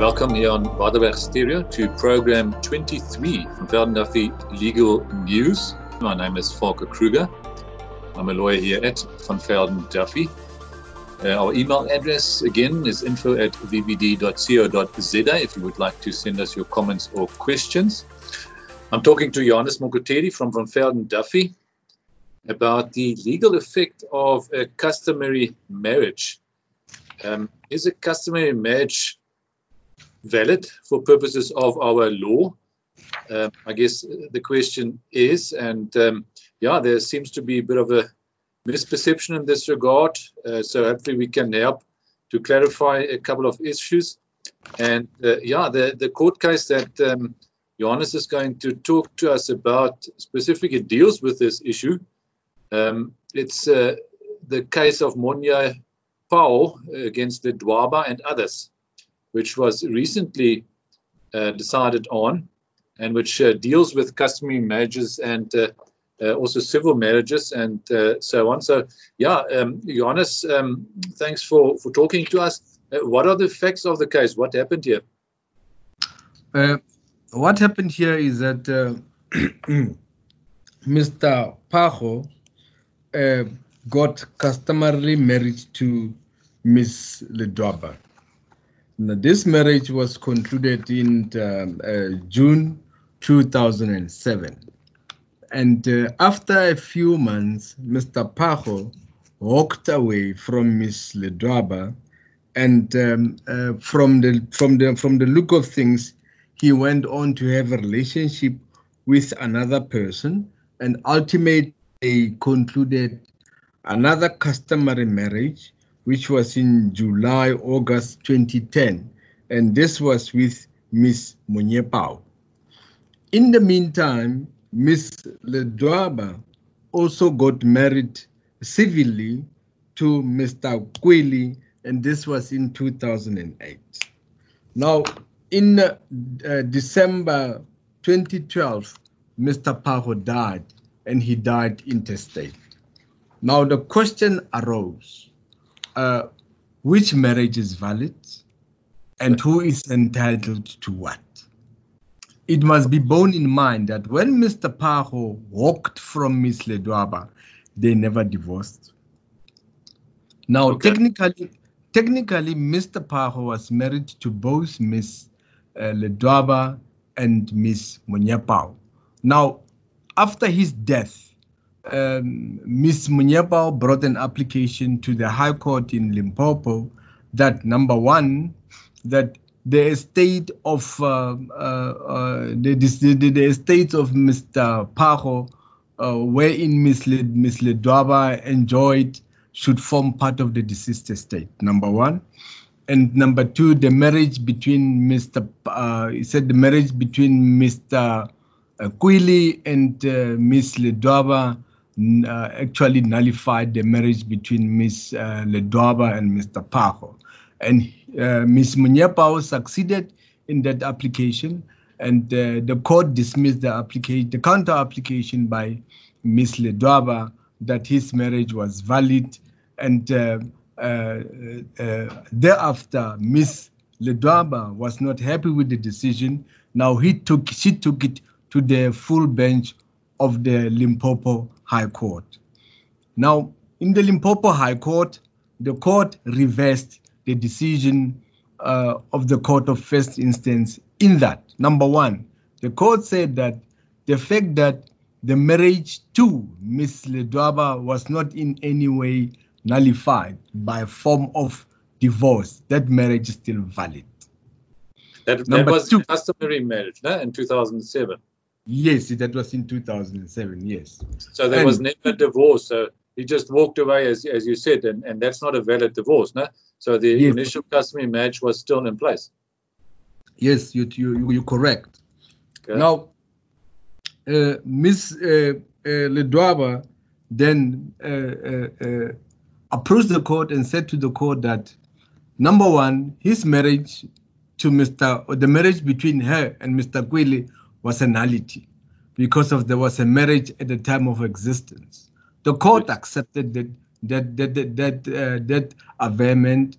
Welcome here on Waterberg Stereo to program 23 from Duffy Legal News. My name is Volker Kruger. I'm a lawyer here at Van Velden Duffy. Uh, our email address again is info at vvd.co.za if you would like to send us your comments or questions. I'm talking to Johannes Mokoteri from Van Velden Duffy about the legal effect of a customary marriage. Um, is a customary marriage valid for purposes of our law? Um, I guess the question is, and um, yeah, there seems to be a bit of a misperception in this regard. Uh, so hopefully we can help to clarify a couple of issues. And uh, yeah, the, the court case that um, Johannes is going to talk to us about specifically deals with this issue. Um, it's uh, the case of Monia Pao against Ledwaba and others, which was recently uh, decided on and which uh, deals with customary marriages and uh, uh, also civil marriages and uh, so on. So, yeah, um, Johannes, um, thanks for, for talking to us. What are the facts of the case? What happened here? What happened here is that Mr. Pajo got customarily married to Miss Ledwaba. This marriage was concluded in um, uh, June 2007. And uh, after a few months, Mr. Pajo walked away from Miss Ledwaba, and um, uh, from the from the from the look of things, he went on to have a relationship with another person, and ultimately concluded another customary marriage, which was in July August 2010, and this was with Miss Monyepao. In the meantime, Miss Ledwaba also got married civilly to Mr. Kwili, and this was in 2008. Now, in uh, December 2012, Mr. Pajo died, and he died intestate. Now, the question arose uh, which marriage is valid, and who is entitled to what? it must be borne in mind that when Mr. Paho walked from Miss Ledwaba, they never divorced. Now, okay. technically, technically, Mr. Paho was married to both Miss uh, Ledwaba and Miss Monyepao. Now, after his death, um, Miss Monyepao brought an application to the High Court in Limpopo that number one, that the estate of uh, uh, uh, the, the, the, estate of Mr. Pajo, uh, wherein Ms. Ledwaba enjoyed, should form part of the deceased estate. Number one, and number two, the marriage between Mr. Uh, he said the marriage between Mr. And uh, Ms. Ledwaba actually nullified the marriage between Ms. Ledwaba and Mr. Pajo and uh, Ms. Monyepao succeeded in that application, and uh, the court dismissed the application, the counter application by Ms. Ledwaba that his marriage was valid, and uh, uh, uh thereafter Ms. Ledwaba was not happy with the decision. Now he took she took it to the full bench of the Limpopo High Court. Now, in the Limpopo High Court, the court reversed the decision uh, of the court of first instance in that. Number one, the court said that the fact that the marriage to Miss Ledwaba was not in any way nullified by form of divorce, that marriage is still valid. That, that was two, customary marriage no? in 2007. Yes, that was in 2007, yes. So there and, was never divorce. So he just walked away, as, as you said, and, and that's not a valid divorce. No? So the yes. initial customary match was still in place. Yes, you you you're correct. Okay. Now, uh, Miss uh, uh, Ledwaba then uh, uh, uh, approached the court and said to the court that number one, his marriage to Mr. or the marriage between her and Mr. Kwili was a nullity because of there was a marriage at the time of existence. The court accepted that that that that that, uh, that averment,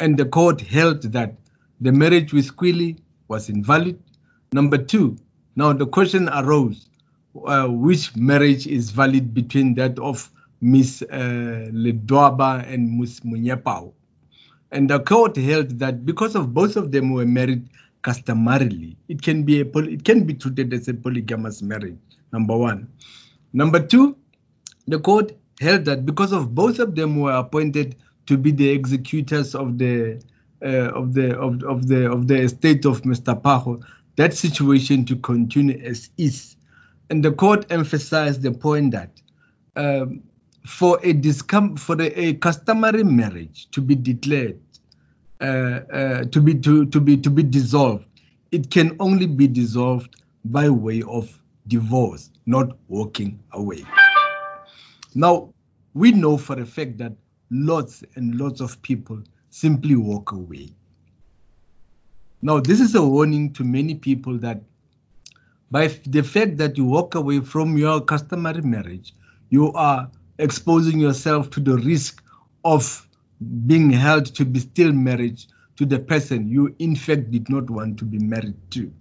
and the court held that the marriage with Kwili was invalid. Number two, now the question arose uh, which marriage is valid between that of Miss uh, Ledwaba and Miss Monyepao. And the court held that because of both of them were married customarily, it can be a it can be treated as a polygamous marriage. Number one. Number two, the court held that because of both of them were appointed to be the executors of the uh, of the of, of the of the estate of Mr. Pajo, that situation to continue as is. And the court emphasized the point that um, for a discom- for a, a, customary marriage to be declared Uh, uh, to be to, to be to be dissolved, it can only be dissolved by way of divorce, not walking away. Now, we know for a fact that lots and lots of people simply walk away. Now, this is a warning to many people that by the fact that you walk away from your customary marriage, you are exposing yourself to the risk of being held to be still married to the person you in fact did not want to be married to.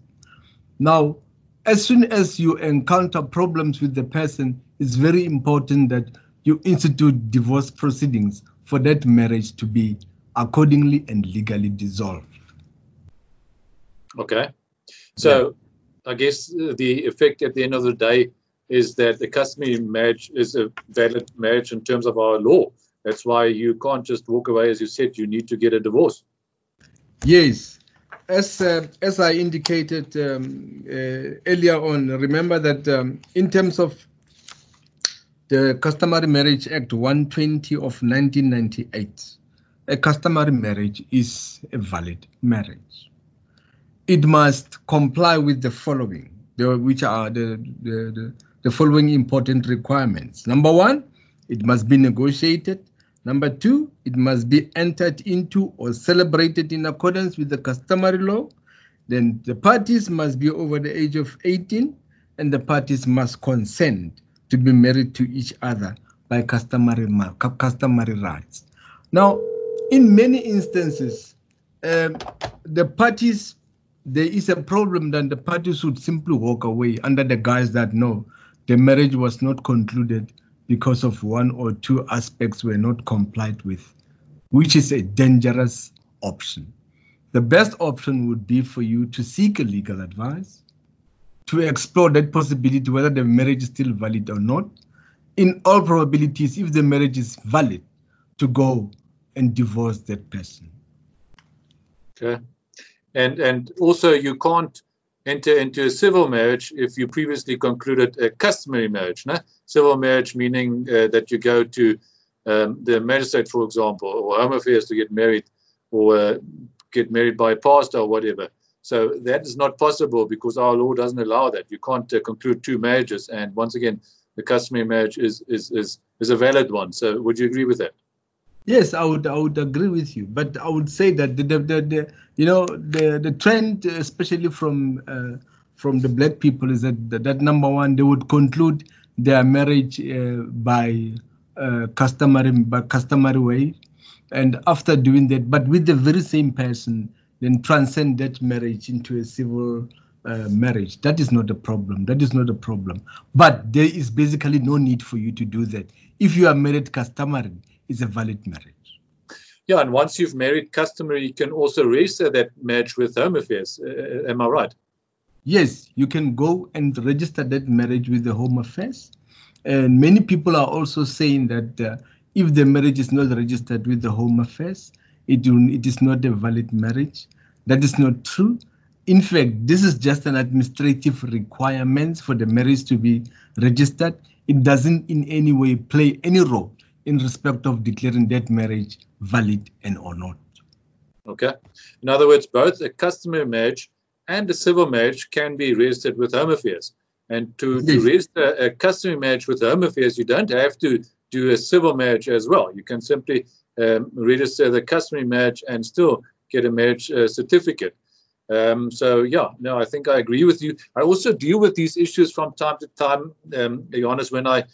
Now, as soon as you encounter problems with the person, it's very important that you institute divorce proceedings for that marriage to be accordingly and legally dissolved. Okay. So yeah. I guess uh, the effect at the end of the day is that the customary marriage is a valid marriage in terms of our law. That's why you can't just walk away, as you said, you need to get a divorce. Yes. As, uh, as I indicated um, uh, earlier on, remember that um, in terms of the Customary Marriage Act 120 of 1998, a customary marriage is a valid marriage. It must comply with the following, the, which are the, the, the, the following important requirements. Number one, it must be negotiated. Number two, it must be entered into or celebrated in accordance with the customary law. Then the parties must be over the age of 18 and the parties must consent to be married to each other by customary, customary rights. Now, in many instances, um, the parties, there is a problem that the parties would simply walk away under the guise that no, the marriage was not concluded because of one or two aspects were not complied with, which is a dangerous option. The best option would be for you to seek a legal advice, to explore that possibility whether the marriage is still valid or not. In all probabilities, if the marriage is valid, to go and divorce that person. Okay. And and also you can't enter into a civil marriage if you previously concluded a customary marriage. No? Civil marriage meaning uh, that you go to um, the magistrate, for example, or home affairs to get married or uh, get married by a pastor or whatever. So that is not possible because our law doesn't allow that. You can't uh, conclude two marriages. And once again, the customary marriage is, is, is, is a valid one. So would you agree with that? Yes, I would I would agree with you, but I would say that the the, the, the you know the the trend, especially from uh, from the black people, is that, that, number one they would conclude their marriage uh, by uh, customary by customary way, and after doing that, but with the very same person, then transcend that marriage into a civil uh, marriage. That is not a problem. That is not a problem. But there is basically no need for you to do that. If you are married customary, it's a valid marriage. Yeah, and once you've married customary, you can also register that marriage with Home Affairs. Uh, uh, am I right? Yes, you can go and register that marriage with the Home Affairs. And many people are also saying that uh, if the marriage is not registered with the Home Affairs, it, it is not a valid marriage. That is not true. In fact, this is just an administrative requirement for the marriage to be registered. It doesn't in any way play any role in respect of declaring that marriage valid and or not. Okay. In other words, both a customary marriage and a civil marriage can be registered with Home Affairs. And to, yes. to register a customary marriage with Home Affairs, you don't have to do a civil marriage as well. You can simply um, register the customary marriage and still get a marriage uh, certificate. Um, so yeah, no, I think I agree with you. I also deal with these issues from time to time. Um, be honest, when I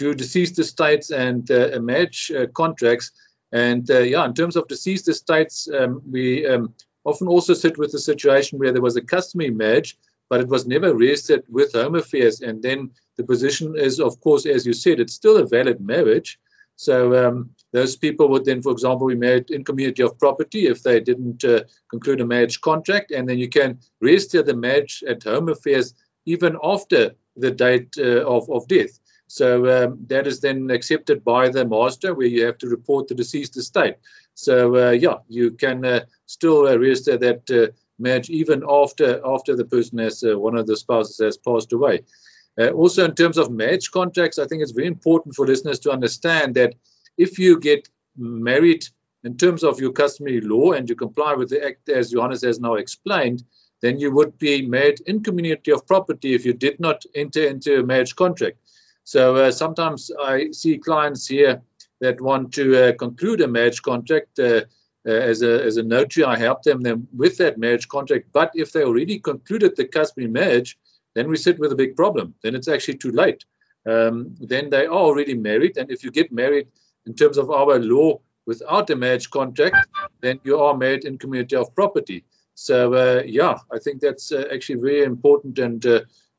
do deceased estates and uh, marriage uh, contracts. And uh, yeah, in terms of deceased estates, um, we um, often also sit with a situation where there was a customary marriage, but it was never registered with Home Affairs. And then the position is, of course, as you said, it's still a valid marriage. So um, those people would then, for example, be married in community of property if they didn't uh, conclude a marriage contract, and then you can register the marriage at Home Affairs even after the date uh, of, of death. So um, that is then accepted by the master, where you have to report the deceased estate. So uh, yeah, you can uh, still uh, register that uh, marriage even after after the person has uh, one of the spouses has passed away. Uh, also, in terms of marriage contracts, I think it's very important for listeners to understand that if you get married in terms of your customary law and you comply with the act as Johannes has now explained, then you would be married in community of property if you did not enter into a marriage contract. So uh, sometimes I see clients here that want to uh, conclude a marriage contract. Uh, uh, as a as a notary, I help them, with that marriage contract. But if they already concluded the customary marriage, then we sit with a big problem. Then it's actually too late. Um, then they are already married, and if you get married in terms of our law without a marriage contract, then you are married in community of property. So uh, yeah, I think that's uh, actually very important and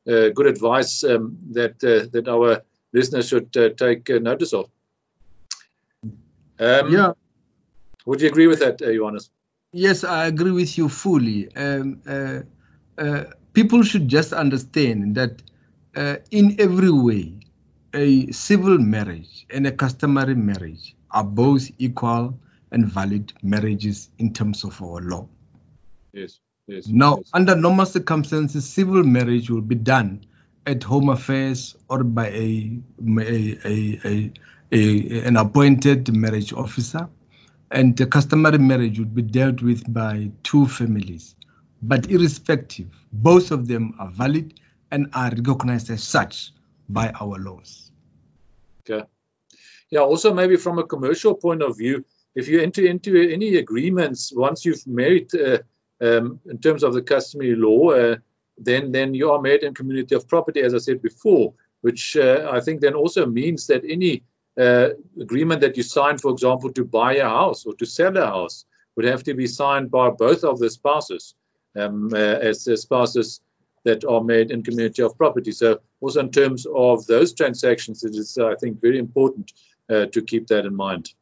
good advice um, that uh, that our listeners should uh, take notice of. Um, yeah. Would you agree with that, Johannes? Yes, I agree with you fully. Um, people should just understand that in every way, a civil marriage and a customary marriage are both equal and valid marriages in terms of our law. Yes. Yes, now, yes. under normal circumstances, civil marriage will be done at Home Affairs or by a, a, a, a, an appointed marriage officer, and the customary marriage would be dealt with by two families. But irrespective, both of them are valid and are recognized as such by our laws. Okay. Yeah, also maybe from a commercial point of view, if you enter into any agreements once you've married uh, um, in terms of the customary law, uh, then then you are made in community of property, as I said before, which uh, I think then also means that any uh, agreement that you sign, for example, to buy a house or to sell a house, would have to be signed by both of the spouses um, uh, as spouses that are made in community of property. So also in terms of those transactions, it is, I think, very important uh, to keep that in mind.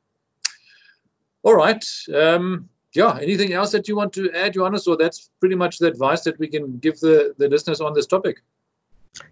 All right. Um, yeah, anything else that you want to add, Johannes, So that's pretty much the advice that we can give the, the listeners on this topic?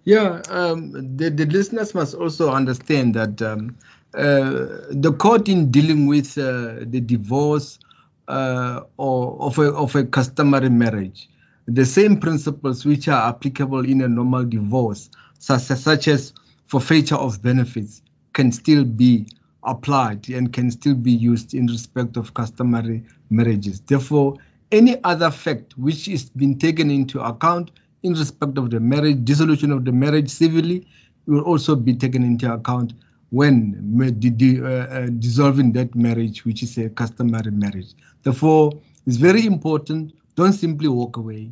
Yeah, um, the, the listeners must also understand that um, uh, the court in dealing with uh, the divorce uh, or of a, of a customary marriage, the same principles which are applicable in a normal divorce, such, such as forfeiture of benefits, can still be applied and can still be used in respect of customary marriages. Therefore, any other fact which is being taken into account in respect of the marriage, dissolution of the marriage civilly, will also be taken into account when uh, uh, dissolving that marriage, which is a customary marriage. Therefore, it's very important. Don't simply walk away.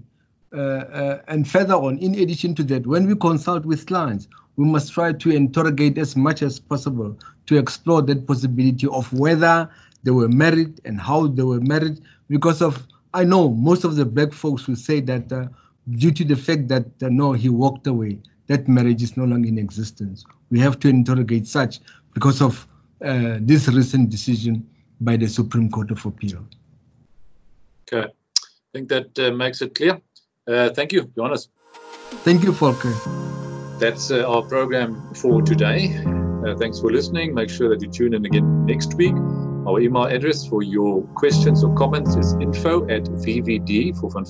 Uh, uh, and further on, in addition to that, when we consult with clients, we must try to interrogate as much as possible to explore that possibility of whether they were married and how they were married. Because of, I know most of the black folks will say that uh, due to the fact that uh, no, he walked away, that marriage is no longer in existence. We have to interrogate such because of uh, this recent decision by the Supreme Court of Appeal. Okay, I think that uh, makes it clear. Uh, thank you, Johannes. Thank you, Volker. That's uh, our program for today. Uh, thanks for listening. Make sure that you tune in again next week. Our email address for your questions or comments is info at vvd for van